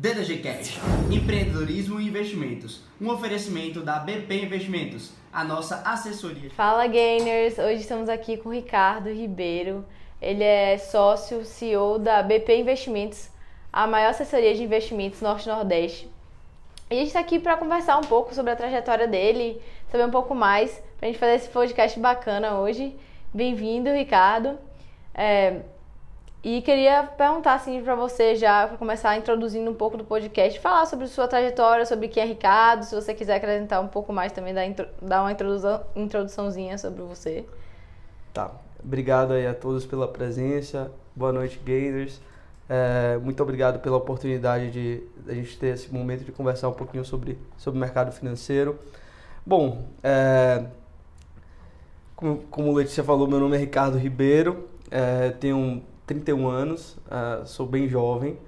DDG Cash, empreendedorismo e investimentos. Um oferecimento da BP Investimentos, a nossa assessoria. Fala gainers, hoje estamos aqui com o Ricardo Ribeiro. Ele é sócio CEO da BP Investimentos, a maior assessoria de investimentos norte-nordeste. E a gente está aqui para conversar um pouco sobre a trajetória dele, saber um pouco mais, para a gente fazer esse podcast bacana hoje. Bem-vindo, Ricardo. É, e queria perguntar assim para você já, para começar introduzindo um pouco do podcast, falar sobre sua trajetória, sobre quem é Ricardo, se você quiser acrescentar um pouco mais também, dar, uma introdução, introduçãozinha sobre você. Tá. Obrigado aí a todos pela presença. Boa noite, Gators. É, muito obrigado pela oportunidade de a gente ter esse momento de conversar um pouquinho sobre, sobre o mercado financeiro. Bom, é, como, como Letícia falou, meu nome é Ricardo Ribeiro, é, tenho 31 anos, uh, sou bem jovem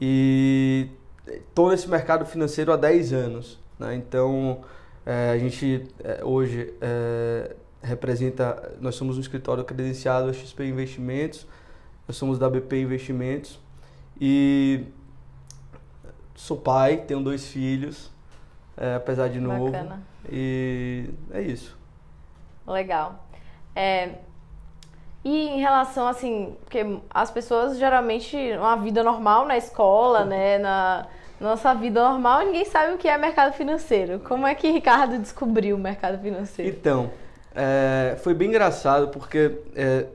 e estou nesse mercado financeiro há 10 anos. Né? Então, é, a gente é, hoje é, representa, nós somos um escritório credenciado a XP Investimentos, nós somos da BP Investimentos e sou pai, tenho dois filhos, apesar de novo. Bacana. E é isso. Legal. É, e em relação, assim, porque as pessoas geralmente, uma vida normal na escola, né, na nossa vida normal, ninguém sabe o que é mercado financeiro. Como é que Ricardo descobriu o mercado financeiro? Então, é, foi bem engraçado porque é,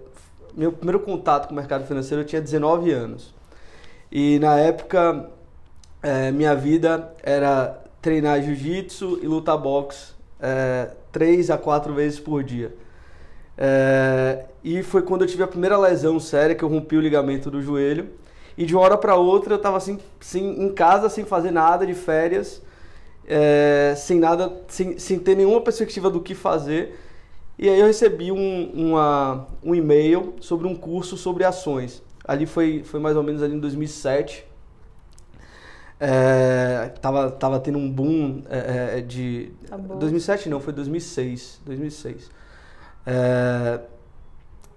meu primeiro contato com o mercado financeiro eu tinha 19 anos. E na época, é, minha vida era treinar jiu-jitsu e lutar boxe é, três a quatro vezes por dia. É, e foi quando eu tive a primeira lesão séria, que eu rompi o ligamento do joelho. E de uma hora para outra eu estava assim, assim, em casa, sem fazer nada, de férias, é, sem nada, sem, sem ter nenhuma perspectiva do que fazer. E aí eu recebi um, uma, um e-mail sobre um curso sobre ações. Ali foi, foi mais ou menos ali em 2007. É, tava, tava tendo um boom é, é de... Tá 2007 não, foi 2006. 2006. É,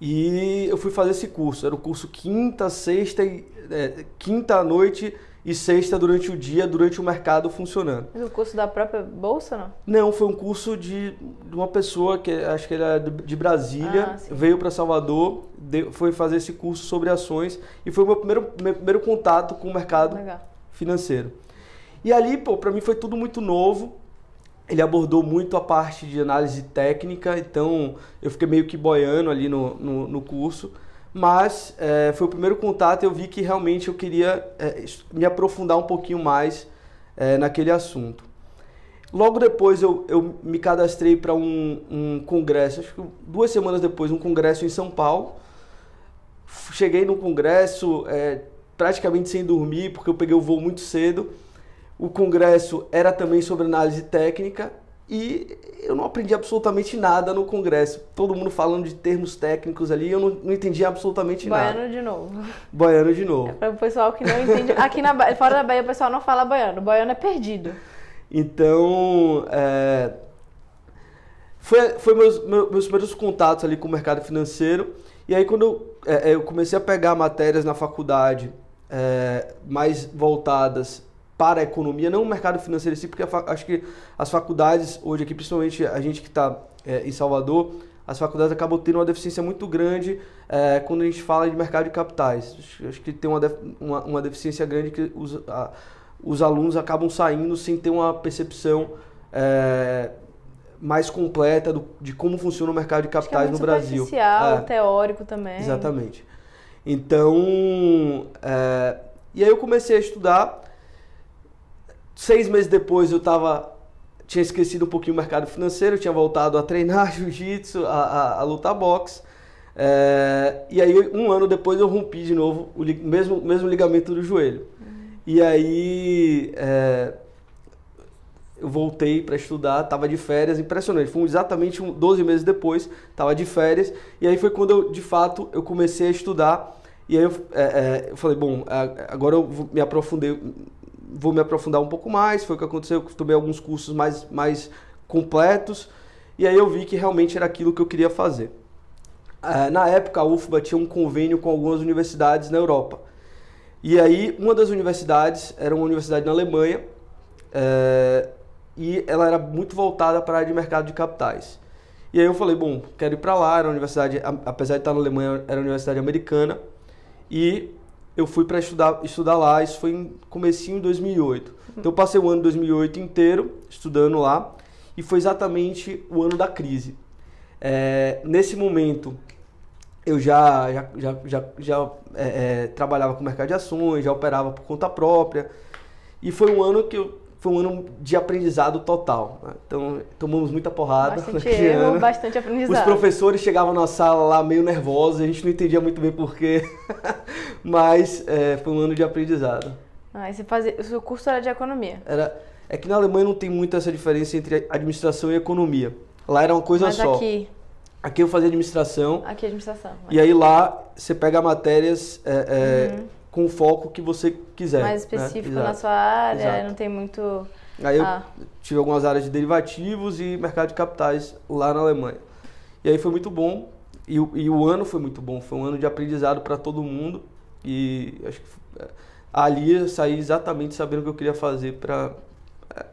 e eu fui fazer esse curso. Era o curso quinta, sexta, e, é, quinta à noite e sexta durante o dia, durante o mercado funcionando. Mas o curso da própria bolsa, não? Não, foi um curso de, de uma pessoa que acho que era de Brasília, ah, veio para Salvador, de, foi fazer esse curso sobre ações e foi o meu primeiro, meu primeiro contato com o mercado Legal. financeiro. E ali, pô, para mim foi tudo muito novo ele abordou muito a parte de análise técnica, então eu fiquei meio que boiando ali no, no, no curso, mas é, foi o primeiro contato e eu vi que realmente eu queria é, me aprofundar um pouquinho mais é, naquele assunto. Logo depois eu, eu me cadastrei para um, um congresso, acho que duas semanas depois, um congresso em São Paulo. Cheguei no congresso é, praticamente sem dormir, porque eu peguei o voo muito cedo o congresso era também sobre análise técnica e eu não aprendi absolutamente nada no congresso. Todo mundo falando de termos técnicos ali, eu não, não entendi absolutamente nada. Boiano de novo. Boiano de novo. É para o pessoal que não entende. Aqui na fora da Bahia o pessoal não fala boiano. Boiano é perdido. Então, é, foi, foi meus, meus primeiros contatos ali com o mercado financeiro. E aí quando eu, é, eu comecei a pegar matérias na faculdade é, mais voltadas para a economia, não o mercado financeiro em si, porque acho que as faculdades, hoje aqui, principalmente a gente que está é, em Salvador, as faculdades acabam tendo uma deficiência muito grande é, quando a gente fala de mercado de capitais. Acho, acho que tem uma, uma, uma, deficiência grande que os, a, os alunos acabam saindo sem ter uma percepção é, mais completa do, de como funciona o mercado de capitais é no Brasil. É, teórico também. Exatamente. Então, é, e aí eu comecei a estudar Seis meses depois eu tava, tinha esquecido um pouquinho o mercado financeiro, tinha voltado a treinar jiu-jitsu, a, a, a, lutar boxe. É, e aí, um ano depois, eu rompi de novo o mesmo, mesmo ligamento do joelho. Uhum. E aí, é, eu voltei para estudar, estava de férias, impressionante. Foi exatamente um, 12 meses depois, estava de férias. E aí foi quando eu, de fato, eu comecei a estudar. E aí eu, é, é eu falei, bom, agora eu me aprofundei vou me aprofundar um pouco mais, foi o que aconteceu, eu tomei alguns cursos mais, mais completos, e aí eu vi que realmente era aquilo que eu queria fazer. Uh, na época, a UFBA tinha um convênio com algumas universidades na Europa. E aí, uma das universidades era uma universidade na Alemanha é, e ela era muito voltada para a área de mercado de capitais. E aí eu falei, bom, quero ir para lá, era uma universidade, apesar de estar na Alemanha, era uma universidade americana. E eu fui para estudar, estudar lá, isso foi em comecinho de 2008. Então eu passei o ano de 2008 inteiro estudando lá e foi exatamente o ano da crise. É, nesse momento eu já, já, já, já, já é, é, trabalhava com mercado de ações, já operava por conta própria e foi um ano que eu foi um ano de aprendizado total. Né? Então, tomamos muita porrada. Bastante erro, ano. bastante aprendizado. Os professores chegavam na sala lá meio nervosos, a gente não entendia muito bem porquê, mas é, foi um ano de aprendizado. Ah, e você fazia, o seu curso era de economia? Era, é que na Alemanha não tem muito essa diferença entre administração e economia. Lá era uma coisa mas só. aqui... Aqui eu fazia administração. Aqui é administração. Mas... E aí lá você pega matérias... É, é, uhum com o foco que você quiser. Mais né? específico né? na sua área, Exato. não tem muito. Aí eu ah. tive algumas áreas de derivativos e mercado de capitais lá na Alemanha. E aí foi muito bom. E, e o ano foi muito bom. Foi um ano de aprendizado para todo mundo. E acho que é, ali eu saí exatamente sabendo o que eu queria fazer para é,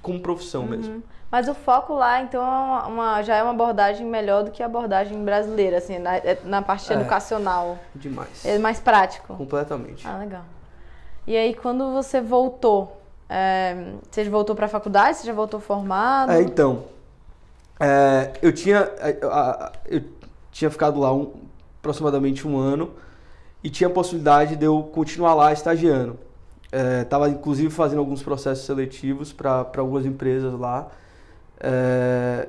como profissão uhum. mesmo. Mas o foco lá, então, é uma, uma, já é uma abordagem melhor do que a abordagem brasileira, assim, na, é, na parte é, educacional. Demais. É mais prático. Completamente. Ah, legal. E aí, quando você voltou, é, você voltou para a faculdade? Você já voltou formado? É, então, é, eu tinha eu tinha ficado lá um, aproximadamente um ano e tinha a possibilidade de eu continuar lá estagiando. Estava, inclusive, fazendo alguns processos seletivos para algumas empresas lá. É,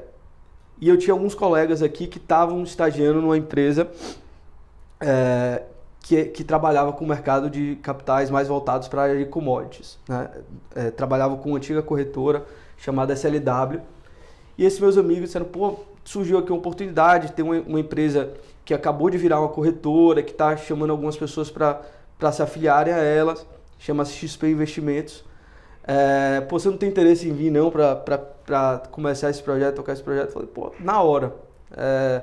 e eu tinha alguns colegas aqui que estavam estagiando numa empresa é, que, que, trabalhava com o mercado de capitais mais voltados para a área de commodities. Né? É, trabalhava com uma antiga corretora chamada SLW. E esses meus amigos disseram, pô, surgiu aqui uma oportunidade, tem uma, uma empresa que acabou de virar uma corretora, que está chamando algumas pessoas para se afiliarem a elas, chama-se XP Investimentos. É, pô, você não tem interesse em vir não para começar esse projeto, tocar esse projeto? Falei, pô, na hora. É,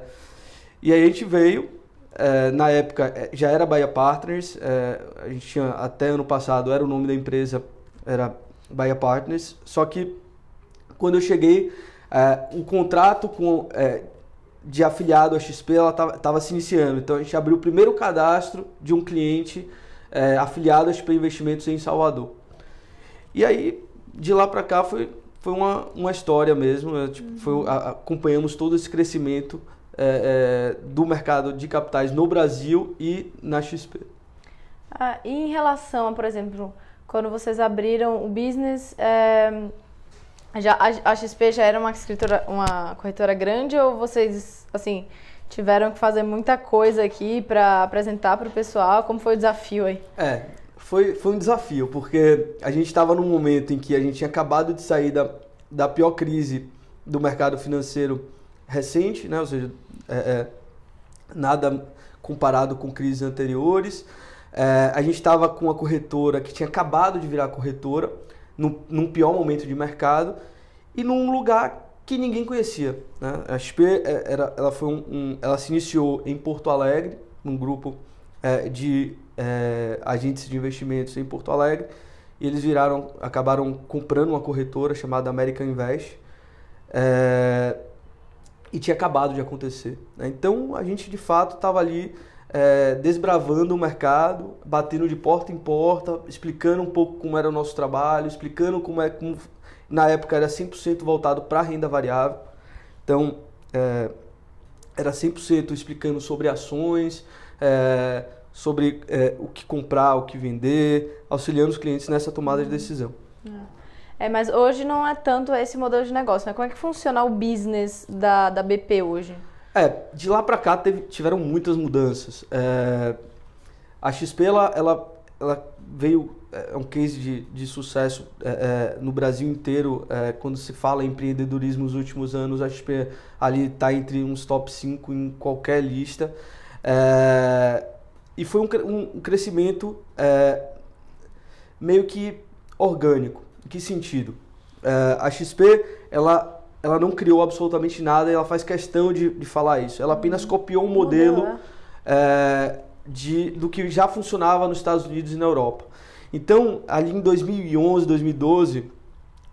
e aí a gente veio, é, na época é, já era Bahia Partners, é, a gente tinha até ano passado, era o nome da empresa, era Bahia Partners, só que quando eu cheguei, é, o contrato com, de afiliado à XP estava se iniciando, então a gente abriu o primeiro cadastro de um cliente afiliado à XP Investimentos em Salvador. E aí, de lá para cá, foi, foi uma, uma história mesmo. Né? Tipo, foi, a, acompanhamos todo esse crescimento é, é, do mercado de capitais no Brasil e na XP. Ah, e em relação a, por exemplo, quando vocês abriram o business, é, já, a, XP já era uma escritora, uma corretora grande ou vocês, assim, tiveram que fazer muita coisa aqui para apresentar para o pessoal? Como foi o desafio aí? É, foi, foi um desafio, porque a gente estava num momento em que a gente tinha acabado de sair da, da pior crise do mercado financeiro recente, né? ou seja, é, é, nada comparado com crises anteriores. É, a gente estava com a corretora que tinha acabado de virar corretora, num, num, pior momento de mercado, e num lugar que ninguém conhecia. Né? A XP é, era, ela, foi um, um, ela se iniciou em Porto Alegre, num grupo é, de é, agentes de investimentos em Porto Alegre e eles viraram, acabaram comprando uma corretora chamada American Invest é, e tinha acabado de acontecer. Né? Então a gente de fato estava ali é, desbravando o mercado, batendo de porta em porta, explicando um pouco como era o nosso trabalho, explicando como é como na época era 100% voltado para renda variável. Então é, era 100% explicando sobre ações, é, sobre é, o que comprar, o que vender, auxiliando os clientes nessa tomada de uhum. decisão. É, mas hoje não é tanto esse modelo de negócio, né? Como é que funciona o business da, da BP hoje? É, de lá para cá teve, tiveram muitas mudanças. É, a XP, ela, ela, ela veio, é, é um case de, de sucesso é, é, no Brasil inteiro. É, quando se fala em empreendedorismo nos últimos anos, a XP ali está entre uns top 5 em qualquer lista. É, e foi um, um crescimento é, meio que orgânico. Em que sentido? É, a XP, ela, ela não criou absolutamente nada e ela faz questão de, de falar isso. Ela apenas copiou um modelo é, de, do que já funcionava nos Estados Unidos e na Europa. Então, ali em 2011, 2012,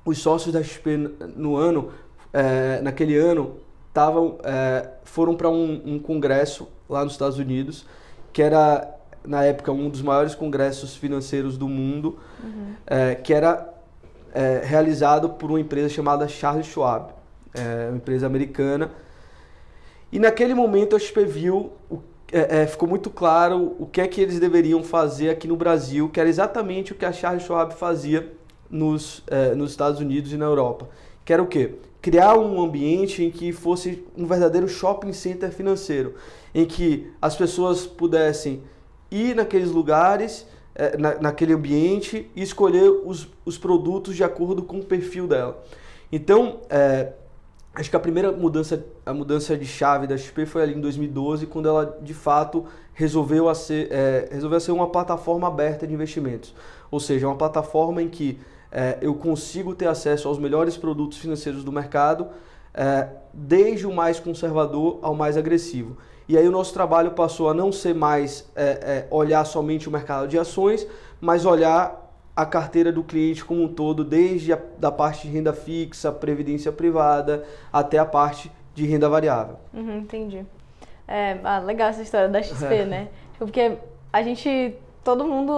os sócios da XP no ano, é, naquele ano, tavam, é, foram para um, um congresso lá nos Estados Unidos, que era na época um dos maiores congressos financeiros do mundo, uhum. é, que era é, realizado por uma empresa chamada Charles Schwab, é, uma empresa americana. E naquele momento a XP viu o é, é, ficou muito claro o que é que eles deveriam fazer aqui no Brasil, que era exatamente o que a Charles Schwab fazia nos, é, nos Estados Unidos e na Europa. Que era o quê? Criar um ambiente em que fosse um verdadeiro shopping center financeiro, em que as pessoas pudessem ir naqueles lugares, é, na, naquele ambiente e escolher os, os produtos de acordo com o perfil dela. Então, é, Acho que a primeira mudança, a mudança de chave da XP foi ali em 2012, quando ela de fato resolveu a ser, é, resolveu a ser uma plataforma aberta de investimentos. Ou seja, uma plataforma em que é, eu consigo ter acesso aos melhores produtos financeiros do mercado, é, desde o mais conservador ao mais agressivo. E aí o nosso trabalho passou a não ser mais é, é, olhar somente o mercado de ações, mas olhar a carteira do cliente como um todo, desde a da parte de renda fixa, previdência privada, até a parte de renda variável. Uhum, entendi. É, ah, legal essa história da XP, é. né? Porque a gente, todo mundo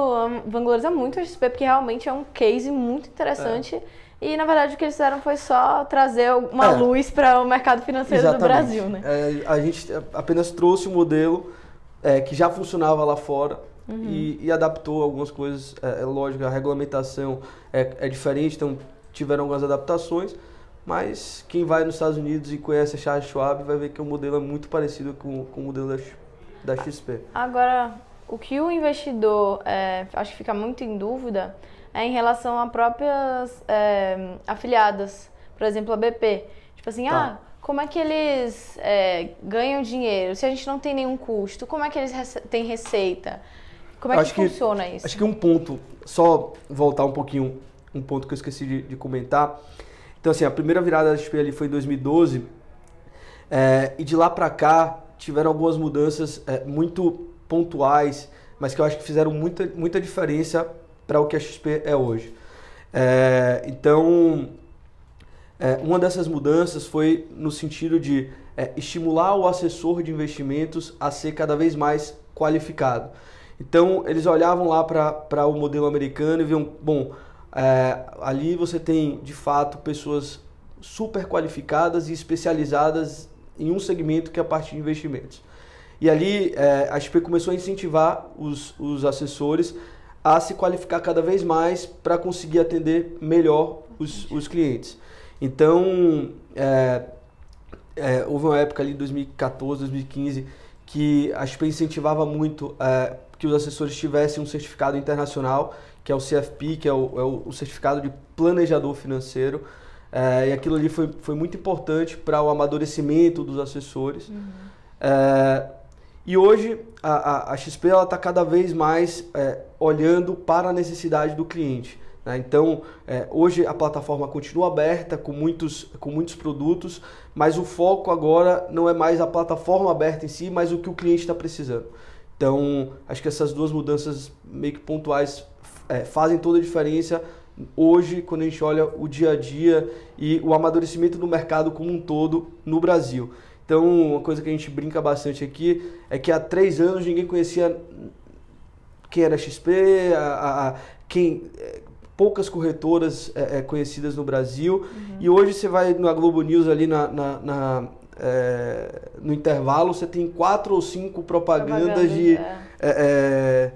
vangloriza muito a XP, porque realmente é um case muito interessante. É. E na verdade o que eles fizeram foi só trazer uma é. luz para o mercado financeiro Exatamente. do Brasil, né? É, a gente apenas trouxe o um modelo é, que já funcionava lá fora uhum. e, e, adaptou algumas coisas. É, é, lógico, a regulamentação é, é diferente, então tiveram algumas adaptações. Mas quem vai nos Estados Unidos e conhece a Charles Schwab vai ver que o modelo é muito parecido com, com o modelo da, da XP. Agora, o que o investidor é, acho que fica muito em dúvida é em relação a próprias é, afiliadas, por exemplo, a BP. Tipo assim, tá. ah, como é que eles é, ganham dinheiro? Se a gente não tem nenhum custo, como é que eles rece têm receita? Como é que, que funciona isso? Acho que um ponto, só voltar um pouquinho, um ponto que eu esqueci de, de comentar. Então, assim, a primeira virada da XP ali foi em 2012, é, e de lá para cá tiveram algumas mudanças é, muito pontuais, mas que eu acho que fizeram muita, muita diferença para o que a XP é hoje. É, então, é, uma dessas mudanças foi no sentido de é, estimular o assessor de investimentos a ser cada vez mais qualificado. Então, eles olhavam lá para o modelo americano e viam, bom, é, ali você tem de fato pessoas super qualificadas e especializadas em um segmento que é a parte de investimentos. E ali é, a XP começou a incentivar os, os assessores a se qualificar cada vez mais para conseguir atender melhor os, os clientes. Então, é, é, houve uma época ali, 2014, 2015, que a XP incentivava muito é, que os assessores tivessem um certificado internacional, que é o CFP, que é o, é o certificado de planejador financeiro. É, e aquilo ali foi, foi muito importante para o amadurecimento dos assessores. Uhum. E hoje a, a, a XP está cada vez mais é, olhando para a necessidade do cliente. Né? Então, é, hoje a plataforma continua aberta com muitos, com muitos produtos, mas o foco agora não é mais a plataforma aberta em si, mas o que o cliente está precisando. Então, acho que essas duas mudanças meio que pontuais é, fazem toda a diferença hoje quando a gente olha o dia a dia e o amadurecimento do mercado como um todo no Brasil. Então, uma coisa que a gente brinca bastante aqui é que há três anos ninguém conhecia quem era XP, a, a quem é, poucas corretoras é, é, conhecidas no Brasil. Uhum. E hoje você vai na Globo News ali na, na, na é, no intervalo você tem quatro ou cinco propagandas Propaganda, de. É, é.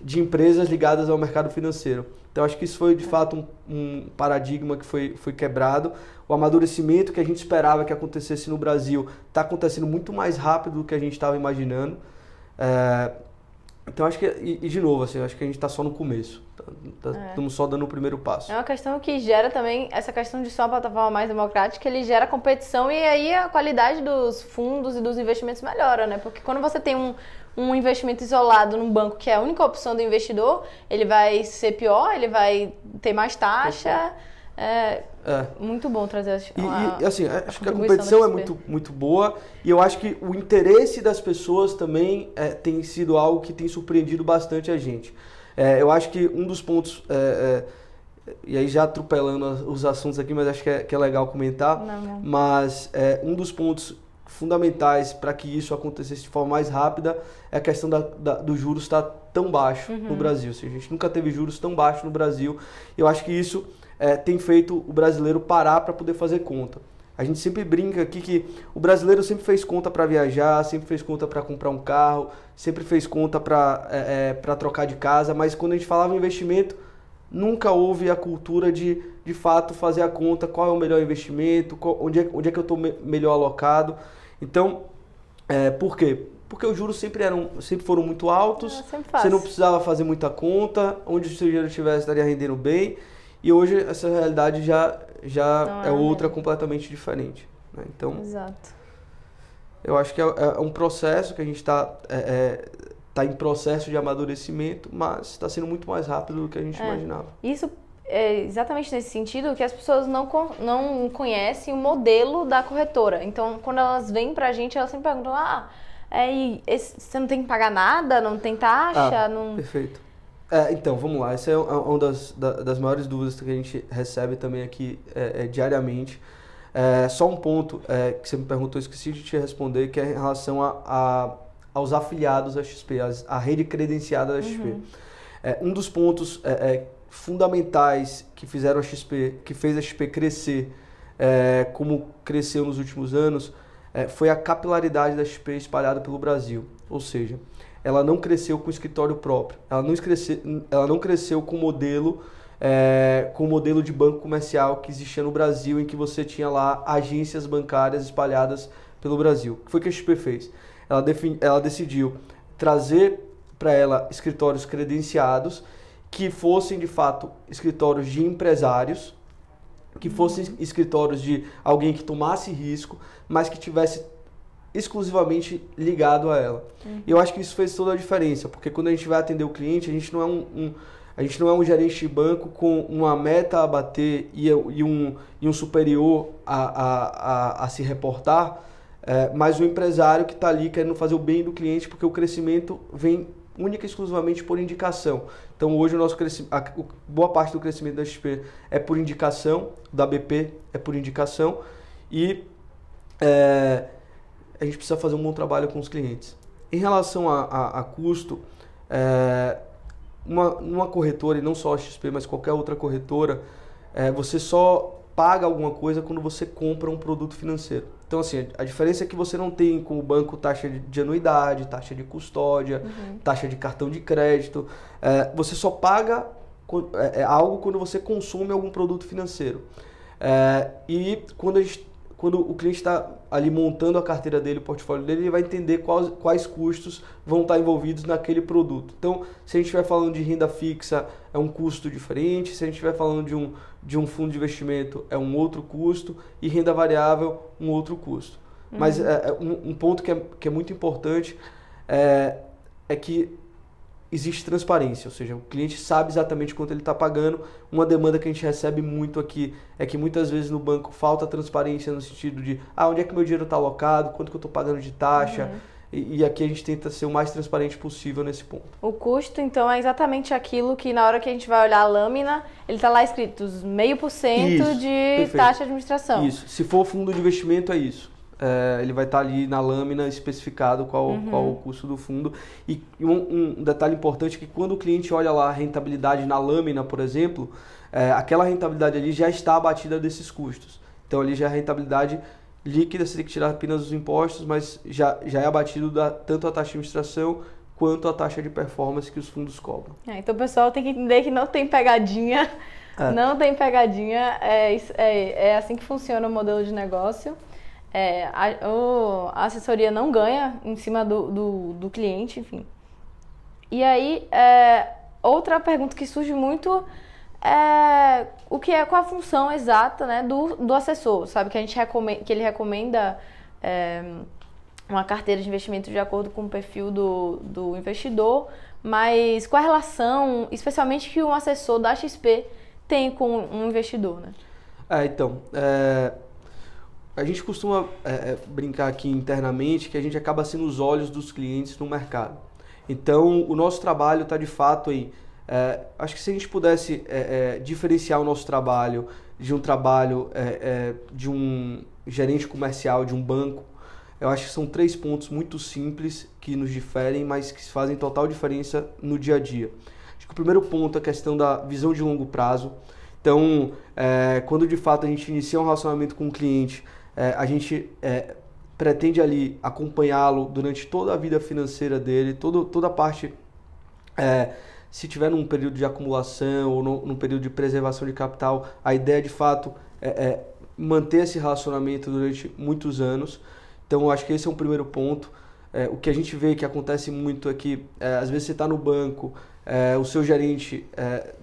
de empresas ligadas ao mercado financeiro. Então acho que isso foi de fato um, um, paradigma que foi, foi quebrado. O amadurecimento que a gente esperava que acontecesse no Brasil está acontecendo muito mais rápido do que a gente estava imaginando. É, então acho que, e, e, de novo, assim, acho que a gente está só no começo. Estamos tá, tá, é. só dando o primeiro passo. É uma questão que gera também, essa questão de ser uma plataforma mais democrática, ele gera competição e aí a qualidade dos fundos e dos investimentos melhora, né? Porque quando você tem um, um investimento isolado num banco que é a única opção do investidor, ele vai ser pior, ele vai ter mais taxa. é, é, muito bom trazer as, e, e, assim, acho que a competição é muito, muito boa e eu acho que o interesse das pessoas também é, tem sido algo que tem surpreendido bastante a gente. É, eu acho que um dos pontos, é, é, e aí já atropelando os assuntos aqui, mas acho que é, que é legal comentar, não, não. mas um dos pontos fundamentais para que isso acontecesse de forma mais rápida é a questão da, da do juros estar tá tão baixo uhum. no Brasil. Assim, a gente nunca teve juros tão baixos no Brasil. Eu acho que isso é, tem feito o brasileiro parar para poder fazer conta. A gente sempre brinca aqui que o brasileiro sempre fez conta para viajar, sempre fez conta para comprar um carro, sempre fez conta para é, é, trocar de casa, mas quando a gente falava em investimento, nunca houve a cultura de, de fato, fazer a conta, qual é o melhor investimento, qual, onde, é, onde é que eu estou me, melhor alocado. Então, é, por quê? Porque os juros sempre, eram, sempre foram muito altos, é, você não precisava fazer muita conta, onde o seu dinheiro estivesse estaria rendendo bem. E hoje essa realidade já, já é, é outra completamente diferente. Né? Então, Exato. eu acho que é, é um processo que a gente está é, é, tá em processo de amadurecimento, mas está sendo muito mais rápido do que a gente imaginava. Isso é exatamente nesse sentido que as pessoas não, não conhecem o modelo da corretora. Então, quando elas vêm para a gente, elas sempre perguntam: ah, é, esse, você não tem que pagar nada, não tem taxa? Ah, não... Perfeito. É, então, vamos lá. Essa é uma das, das maiores dúvidas que a gente recebe também aqui é, é, diariamente. É, só um ponto é, que você me perguntou, esqueci de te responder, que é em relação a, a aos afiliados da XP, a rede credenciada da XP. Uhum. É, um dos pontos é, fundamentais que fizeram a XP, que fez a XP crescer, como cresceu nos últimos anos, foi a capilaridade da XP espalhada pelo Brasil. Ou seja, ela não cresceu com escritório próprio, ela não cresceu, ela não cresceu com modelo é, com o modelo de banco comercial que existia no Brasil, em que você tinha lá agências bancárias espalhadas pelo Brasil. O que foi que a XP fez? Ela, ela decidiu trazer para ela escritórios credenciados que fossem de fato escritórios de empresários, que fossem escritórios de alguém que tomasse risco, mas que tivesse exclusivamente ligado a ela. Uhum. E eu acho que isso fez toda a diferença, porque quando a gente vai atender o cliente, a gente não é um, um a gente não é um gerente de banco com uma meta a bater e, e um, e um superior a, a, a, a se reportar, é, mas um empresário que está ali querendo fazer o bem do cliente, porque o crescimento vem única e exclusivamente por indicação. Então hoje o nosso crescimento, boa parte do crescimento da XP é por indicação, da BP é por indicação e é, a gente precisa fazer um bom trabalho com os clientes. Em relação a, a, a custo, é, uma, uma corretora, e não só a XP, mas qualquer outra corretora, é, você só paga alguma coisa quando você compra um produto financeiro. Então, assim, a diferença é que você não tem com o banco taxa de, de anuidade, taxa de custódia, uhum. taxa de cartão de crédito. É, você só paga é, é, algo quando você consome algum produto financeiro. É, e quando a gente quando o cliente está ali montando a carteira dele, o portfólio dele, ele vai entender quais, quais custos vão estar envolvidos naquele produto. Então, se a gente estiver falando de renda fixa, é um custo diferente, se a gente estiver falando de um, de um fundo de investimento, é um outro custo, e renda variável, um outro custo. Uhum. Mas é, é, um, um, ponto que é, que é muito importante é, é que existe transparência, ou seja, o cliente sabe exatamente quanto ele está pagando. Uma demanda que a gente recebe muito aqui é que muitas vezes no banco falta transparência no sentido de ah, onde é que meu dinheiro está alocado, quanto que eu estou pagando de taxa. Uhum. E, e, aqui a gente tenta ser o mais transparente possível nesse ponto. O custo, então, é exatamente aquilo que na hora que a gente vai olhar a lâmina, ele está lá escrito meio por cento de perfeito. taxa de administração. Isso. Se for fundo de investimento, é isso é, ele vai estar tá ali na lâmina especificado qual, uhum. qual o custo do fundo. E um, um, detalhe importante é que quando o cliente olha lá a rentabilidade na lâmina, por exemplo, é, aquela rentabilidade ali já está abatida desses custos. Então ali já é a rentabilidade líquida, você tem que tirar apenas os impostos, mas já, já é abatido da, tanto a taxa de administração quanto a taxa de performance que os fundos cobram. É, então o pessoal tem que entender que não tem pegadinha, é. não tem pegadinha, é, é, é assim que funciona o modelo de negócio. É, a, a, assessoria não ganha em cima do, do, do cliente, enfim. E aí, é, outra pergunta que surge muito é o que é qual a função exata né, do, do assessor, sabe? Que a gente recomenda, que ele recomenda é, uma carteira de investimento de acordo com o perfil do, do investidor, mas qual a relação, especialmente que um assessor da XP tem com um investidor, né? É, então, é, a gente costuma é, é, brincar aqui internamente que a gente acaba sendo os olhos dos clientes no mercado. Então, o nosso trabalho está de fato aí. É, acho que se a gente pudesse é, é, diferenciar o nosso trabalho de um trabalho de um gerente comercial de um banco, eu acho que são três pontos muito simples que nos diferem, mas que fazem total diferença no dia a dia. Acho que o primeiro ponto é a questão da visão de longo prazo. Então, é, quando de fato a gente inicia um relacionamento com o um cliente, é, a gente é, pretende ali acompanhá-lo durante toda a vida financeira dele, todo, toda a parte, é, se tiver num período de acumulação ou no, num período de preservação de capital, a ideia de fato é, é manter esse relacionamento durante muitos anos. Então, eu acho que esse é um primeiro ponto. É, o que a gente vê que acontece muito é é, às vezes, você está no banco, é, o seu gerente é,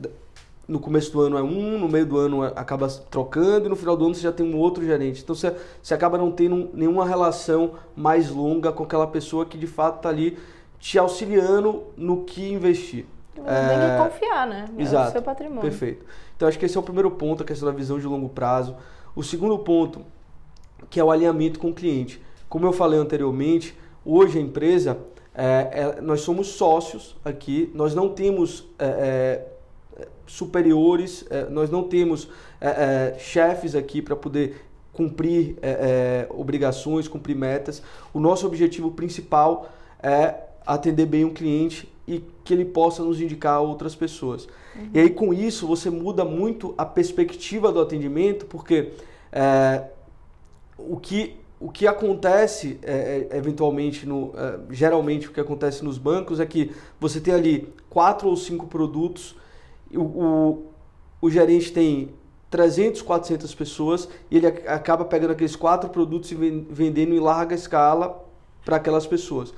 no começo do ano é um, no meio do ano é, acaba trocando e no final do ano você já tem um outro gerente. Então você, você acaba não tendo nenhuma relação mais longa com aquela pessoa que de fato está ali te auxiliando no que investir. Tem que confiar, né? Exato. É o seu patrimônio. Perfeito. Então acho que esse é o primeiro ponto, a questão da visão de longo prazo. O segundo ponto, que é o alinhamento com o cliente. Como eu falei anteriormente, hoje a empresa, é, é, nós somos sócios aqui, nós não temos é, é superiores, é, nós não temos é, chefes aqui para poder cumprir obrigações, cumprir metas. O nosso objetivo principal é atender bem o cliente e que ele possa nos indicar outras pessoas. Uhum. E aí com isso você muda muito a perspectiva do atendimento, porque o que o que acontece é, é, eventualmente, no, é, geralmente o que acontece nos bancos é que você tem ali quatro ou cinco produtos, o, o, o gerente tem 300, 400 pessoas e ele acaba pegando aqueles quatro produtos e vendendo em larga escala para aquelas pessoas.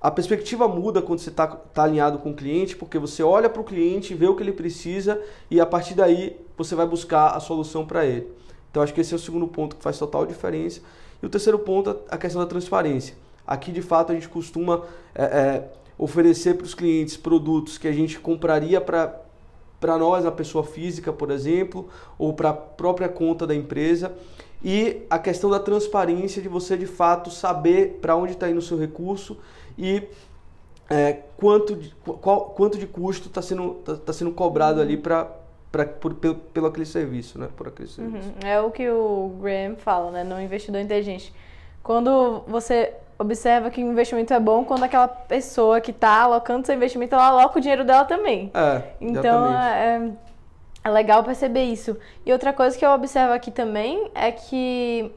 A perspectiva muda quando você está tá alinhado com o cliente, porque você olha para o cliente, vê o que ele precisa e a partir daí você vai buscar a solução para ele. Então acho que esse é o segundo ponto que faz total diferença. E o terceiro ponto, a questão da transparência. Aqui, de fato, a gente costuma é, é, oferecer para os clientes produtos que a gente compraria para para nós, a pessoa física, por exemplo, ou para a própria conta da empresa. E a questão da transparência de você de fato saber para onde está indo o seu recurso e é, quanto, de, qual, quanto de custo está sendo, tá, tá sendo cobrado ali para pra, por, pelo, pelo aquele serviço, né? Por aquele serviço. Uhum. É o que o Graham fala, né? No investidor inteligente. Quando você observa que o investimento é bom quando aquela pessoa que está alocando seu investimento, ela aloca o dinheiro dela também. É, então é, é legal perceber isso. E outra coisa que eu observo aqui também é que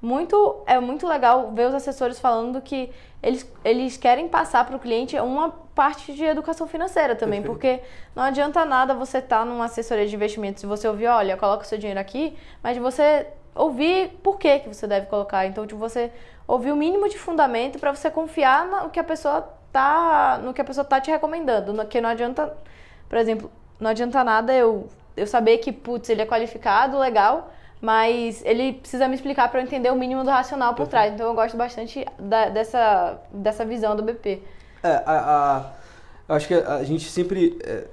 muito é muito legal ver os assessores falando que eles, eles querem passar para o cliente uma parte de educação financeira também, Perfeito. porque não adianta nada você estar tá numa assessoria de investimentos e você ouvir, olha, coloca o seu dinheiro aqui, mas você ouvir por que, que você deve colocar. Então, tipo, você ouvir o mínimo de fundamento para você confiar no que a pessoa tá, no que a pessoa tá te recomendando, no, que não adianta, por exemplo, não adianta nada eu eu saber que putz, ele é qualificado, legal, mas ele precisa me explicar para eu entender o mínimo do racional por trás. Então eu gosto bastante da, dessa, dessa visão do BP. É, a, a, eu acho que a, a gente sempre é,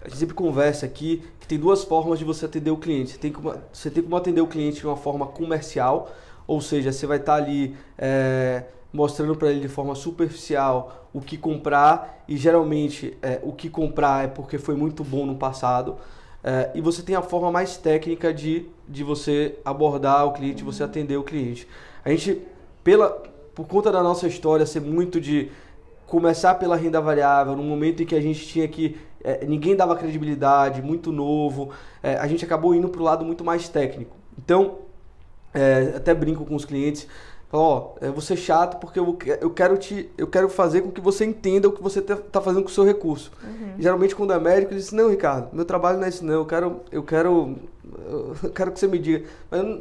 a gente sempre conversa aqui que tem duas formas de você atender o cliente. Você tem como, você tem como atender o cliente de uma forma comercial, ou seja, você vai estar tá ali é, mostrando para ele de forma superficial o que comprar e geralmente é, o que comprar é porque foi muito bom no passado. É, e você tem a forma mais técnica de, de você abordar o cliente, uhum. você atender o cliente. A gente, pela, por conta da nossa história ser muito de começar pela renda variável, no momento em que a gente tinha que. É, ninguém dava credibilidade, muito novo, é, a gente acabou indo para o lado muito mais técnico. Então, é, até brinco com os clientes, ó, oh, eu vou ser chato porque eu, eu quero te eu quero fazer com que você entenda o que você está tá fazendo com o seu recurso. Uhum. Geralmente quando é médico, ele diz, não, Ricardo, meu trabalho não é isso não, eu quero eu quero eu quero que você me diga. Mas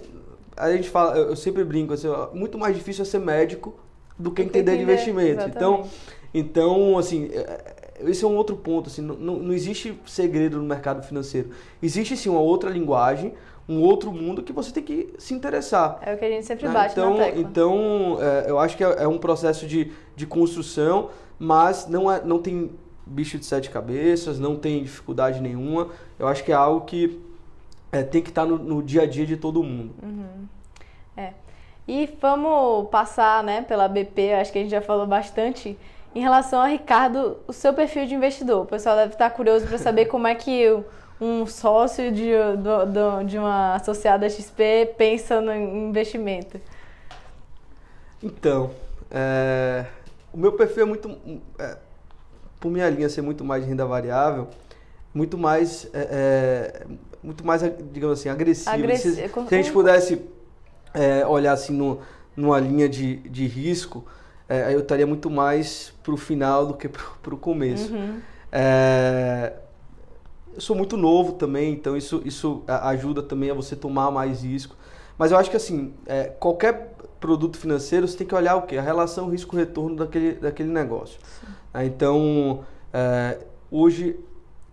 a gente fala, eu sempre brinco assim, ó, muito mais difícil é ser médico do que entender, de investimento. Então, então assim, é, esse é um outro ponto, assim, não, não existe segredo no mercado financeiro. Existe sim uma outra linguagem, um outro mundo que você tem que se interessar. É o que a gente sempre né? bate então, na tecla. Então, é, eu acho que é, é, um processo de, de construção, mas não, é, não tem bicho de sete cabeças, não tem dificuldade nenhuma. Eu acho que é algo que é, tem que estar tá no, no, dia a dia de todo mundo. Uhum. É. E vamos passar né, pela BP, acho que a gente já falou bastante. Em relação a Ricardo, o seu perfil de investidor. O pessoal deve estar curioso para saber como é que um sócio de, do, de uma associada XP pensa no investimento. Então, é, o meu perfil é muito. É, por minha linha ser muito mais de renda variável, muito mais. É, é muito mais, digamos assim, agressivo. Agressi se, se, a gente pudesse é, olhar assim no, numa linha de, de risco, é, eu estaria muito mais para o final do que para o começo. Uhum. É, eu sou muito novo também, então isso, isso ajuda também a você tomar mais risco. Mas eu acho que assim, é, qualquer produto financeiro você tem que olhar o que? A relação risco-retorno daquele, daquele negócio. É, então, é, hoje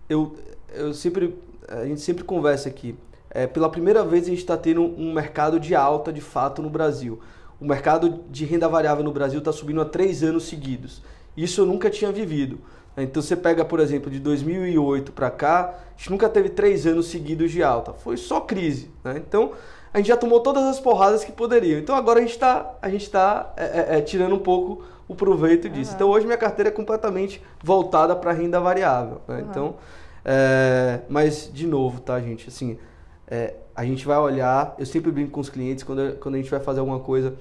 eu, eu sempre, a gente sempre conversa aqui. É, pela primeira vez a gente está tendo um mercado de alta de fato no Brasil o mercado de renda variável no Brasil está subindo há três anos seguidos. Isso eu nunca tinha vivido. Então você pega, por exemplo, de 2008 para cá, a gente nunca teve três anos seguidos de alta. Foi só crise. Né? Então a gente já tomou todas as porradas que poderiam. Então agora a gente está tá, é, é, é, tirando um pouco o proveito disso. Uhum. Então hoje minha carteira é completamente voltada para renda variável. Né? Uhum. Então, é, mas de novo, tá, gente? Assim, é, a gente vai olhar, eu sempre brinco com os clientes, quando, quando a gente vai fazer alguma coisa,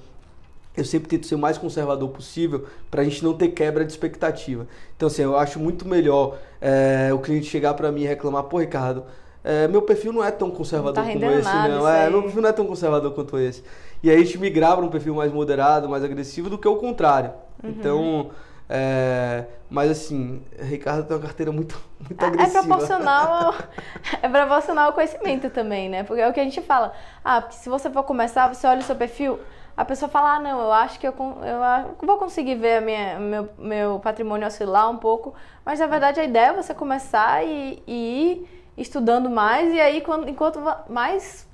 eu sempre tento ser o mais conservador possível para a gente não ter quebra de expectativa. Então, assim, eu acho muito melhor é, o cliente chegar para mim e reclamar, pô, Ricardo, é, meu perfil não é tão conservador tá como esse, não. É, meu perfil não é tão conservador quanto esse. E aí a gente migrar para um perfil mais moderado, mais agressivo do que o contrário. Uhum. Então, é, mas assim, Ricardo tem uma carteira muito, muito é, é agressiva. É proporcional, é proporcional ao conhecimento também, né? Porque é o que a gente fala. Ah, porque se você for começar, você olha o seu perfil, a pessoa fala, ah, não, eu acho que eu, eu vou conseguir ver minha, meu, meu patrimônio oscilar um pouco. Mas na verdade a ideia é você começar e, e ir estudando mais, e aí quando, enquanto mais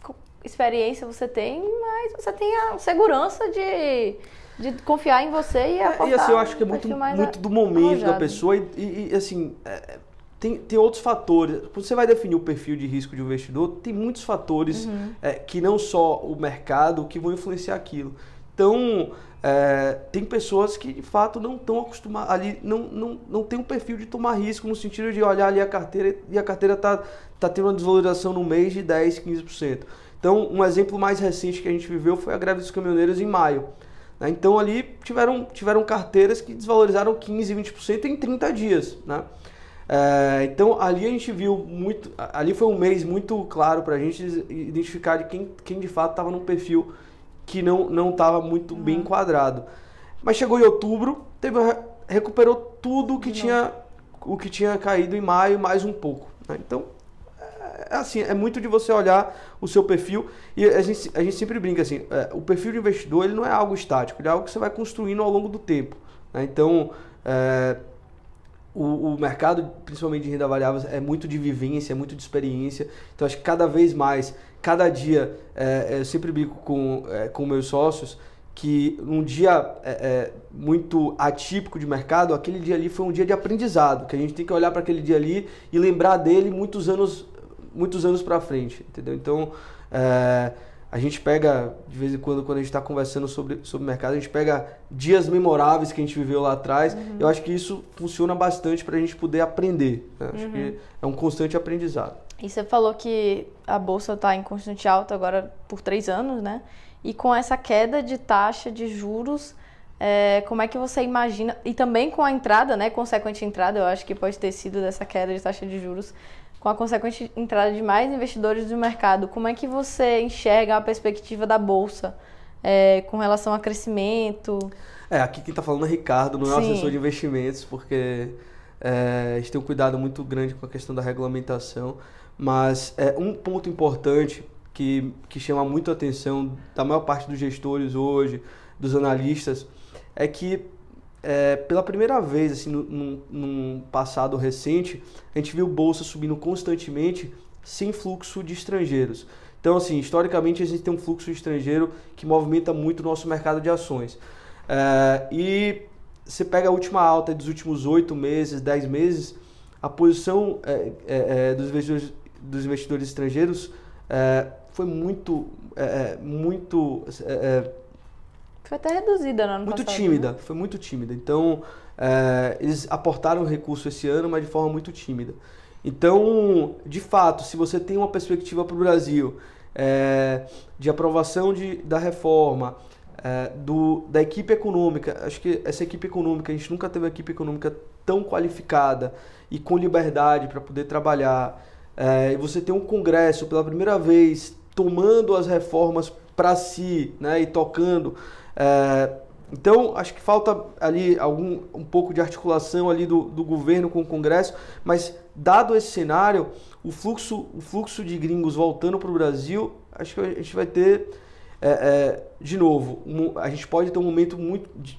experiência você tem, mais você tem a segurança de de confiar em você e apostar. É, e assim, eu acho que é muito, muito do momento arrojado. da pessoa e, e, e assim, é, tem, tem outros fatores. Você vai definir o perfil de risco de um investidor, tem muitos fatores uhum. é, que não só o mercado que vão influenciar aquilo. Então, é, tem pessoas que de fato não estão acostumadas ali, não, não, não tem um perfil de tomar risco no sentido de olhar ali a carteira e a carteira está tá tendo uma desvalorização no mês de 10, 15%. Então, um exemplo mais recente que a gente viveu foi a greve dos caminhoneiros em maio. Né? Então ali tiveram, tiveram carteiras que desvalorizaram 15, 20% em 30 dias. Né? É, então ali a gente viu muito, ali foi um mês muito claro para a gente identificar de quem, quem de fato estava num perfil que não não estava muito uhum. bem enquadrado. Mas chegou em outubro, teve recuperou tudo que tinha o que tinha caído em maio mais um pouco. Né? Então assim, é muito de você olhar o seu perfil e a gente, a gente sempre brinca assim, é, o perfil de investidor ele não é algo estático, ele é algo que você vai construindo ao longo do tempo. Né? Então, é, o, o, mercado, principalmente de renda variável, é muito de vivência, é muito de experiência. Então, acho que cada vez mais, cada dia, é, eu sempre brinco com, é, com meus sócios, que um dia é, é, muito atípico de mercado, aquele dia ali foi um dia de aprendizado, que a gente tem que olhar para aquele dia ali e lembrar dele muitos anos muitos anos para frente, entendeu? Então, é, a gente pega, de vez em quando, quando a gente está conversando sobre, sobre o mercado, a gente pega dias memoráveis que a gente viveu lá atrás. Uhum. Eu acho que isso funciona bastante para a gente poder aprender. Né? Acho uhum. que é um constante aprendizado. E você falou que a bolsa está em constante alta agora por três anos, né? E com essa queda de taxa de juros, é, como é que você imagina? E também com a entrada, né? Consequente entrada, eu acho que pode ter sido dessa queda de taxa de juros com a consequente entrada de mais investidores no mercado, como é que você enxerga a perspectiva da bolsa é, com relação a crescimento? É, aqui quem está falando é Ricardo, não é o assessor de investimentos, porque é, a gente tem um cuidado muito grande com a questão da regulamentação. Mas é um ponto importante que, que chama muito a atenção da maior parte dos gestores hoje, dos analistas, é que é, pela primeira vez, assim, num, num passado recente, a gente viu bolsa subindo constantemente sem fluxo de estrangeiros. Então, assim, historicamente a gente tem um fluxo estrangeiro que movimenta muito o nosso mercado de ações. É, e você pega a última alta dos últimos oito meses, dez meses, a posição é, é, é dos, investidores, dos investidores estrangeiros é, foi muito, é, muito... É, é, foi até reduzida no ano Muito passado, tímida, né? foi muito tímida. Então, eles aportaram recurso esse ano, mas de forma muito tímida. Então, de fato, se você tem uma perspectiva para o Brasil de aprovação de, da reforma, é, do, da equipe econômica. Acho que essa equipe econômica, a gente nunca teve uma equipe econômica tão qualificada e com liberdade para poder trabalhar. É, e você tem um Congresso pela primeira vez tomando as reformas para si né, e tocando. É, então, acho que falta ali algum, um pouco de articulação ali do, do governo com o Congresso, mas dado esse cenário, o fluxo, o fluxo de gringos voltando para o Brasil, acho que a gente vai ter é, é, de novo, um, a gente pode ter um momento muito de,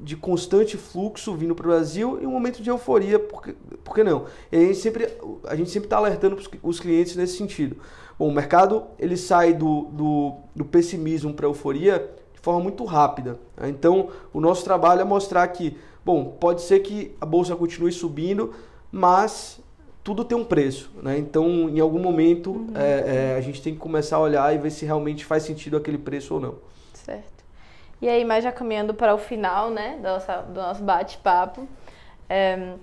de constante fluxo vindo para o Brasil e um momento de euforia, porque, por que não? E a gente sempre a gente sempre está alertando os clientes nesse sentido. Bom, o mercado ele sai do, do, do pessimismo para a euforia de forma muito rápida. Então, o nosso trabalho é mostrar que, bom, pode ser que a bolsa continue subindo, mas tudo tem um preço, né? Então, em algum momento, uhum. é, é, a gente tem que começar a olhar e ver se realmente faz sentido aquele preço ou não. Certo. E aí, mais já caminhando para o final, né, do nosso, do nosso bate-papo, é,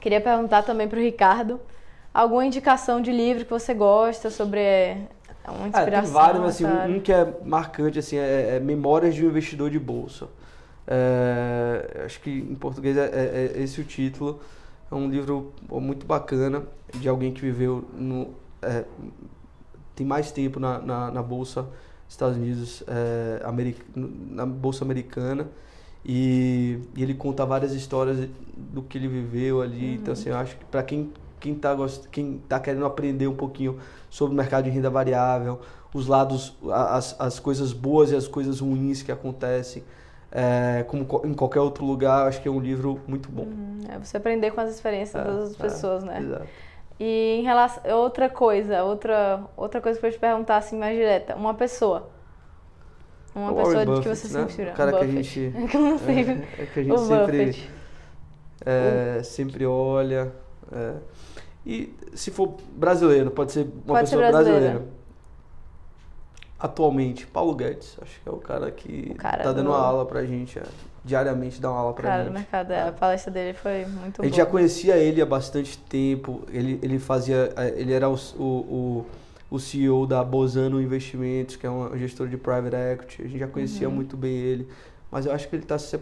queria perguntar também para o Ricardo, alguma indicação de livro que você gosta sobre é, uma inspiração? É, tem vários, assim, um, um que é marcante, assim, é, é Memórias de um Investidor de Bolsa. É, acho que em português é, é esse o título. É um livro muito bacana de alguém que viveu no, é, tem mais tempo na, na, na Bolsa Estados Unidos, é, america, na Bolsa Americana. E, e, ele conta várias histórias do que ele viveu ali. Uhum. Então, assim, eu acho que para quem quem está quem tá querendo aprender um pouquinho sobre o mercado de renda variável, os lados, as, as coisas boas e as coisas ruins que acontecem, é, como em qualquer outro lugar, acho que é um livro muito bom. Uhum, é você aprender com as experiências é, das é, pessoas, né? Exato. E em relação outra coisa, outra outra coisa que eu te perguntar assim mais direta, uma pessoa. Uma o pessoa Buffett, de que você né? se inspira. O cara Buffett. que a gente que eu não sei. É, é que a gente o sempre é, sempre olha. É. E se for brasileiro, pode ser uma pode pessoa ser brasileira atualmente, Paulo Guedes. Acho que é o cara que o cara tá dando do... uma aula pra gente, é, diariamente dá uma aula pra cara gente. do mercado, é. a palestra dele foi muito boa. A gente já conhecia ele há bastante tempo, ele, ele fazia, é, ele era o, o, o CEO da Bozano Investimentos, que é uma gestora de private equity, a gente já conhecia uhum. muito bem ele, mas eu acho que ele está se,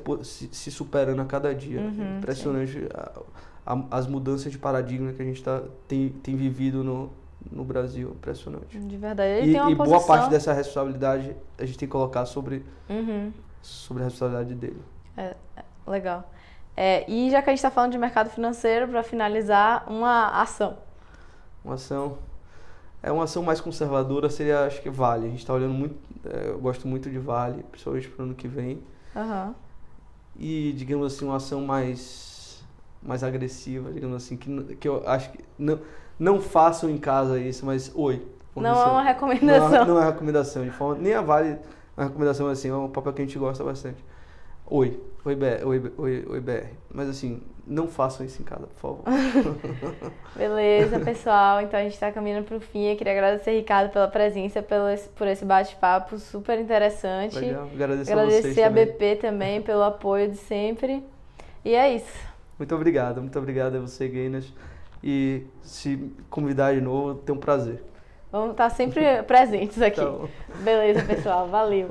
se, superando a cada dia. Uhum, Impressionante a, a, as mudanças de paradigma que a gente tá, tem, tem vivido no, no Brasil. Impressionante. De verdade. Ele e, tem uma e posição... boa parte dessa responsabilidade a gente tem que colocar sobre, uhum. sobre a responsabilidade dele. É, é legal. É, e já que a gente está falando de mercado financeiro, para finalizar, uma ação. Uma ação. É uma ação mais conservadora, seria, acho que Vale. A gente está olhando muito. É, eu gosto muito de Vale, principalmente para o ano que vem. Uhum. E, digamos assim, uma ação mais, mais agressiva, digamos assim, que, que eu acho que. Não, não façam em casa isso, mas oi. Não é uma recomendação. Não é, não é recomendação, de forma, nem a Vale é uma recomendação assim, é um papel que a gente gosta bastante. Oi, oi, BR, oi, oi, oi BR. Mas assim, não façam isso em casa, por favor. Beleza, pessoal. Então a gente está caminhando para o fim. Eu queria agradecer, Ricardo, pela presença, pelo, por esse bate-papo super interessante. Legal, agradecer, agradecer a, a BP também pelo apoio de sempre. E é isso. Muito obrigado, muito obrigado a você, Gayners. E se convidar de novo, tem um prazer. Vamos estar sempre presentes aqui. Então... Beleza, pessoal. Valeu.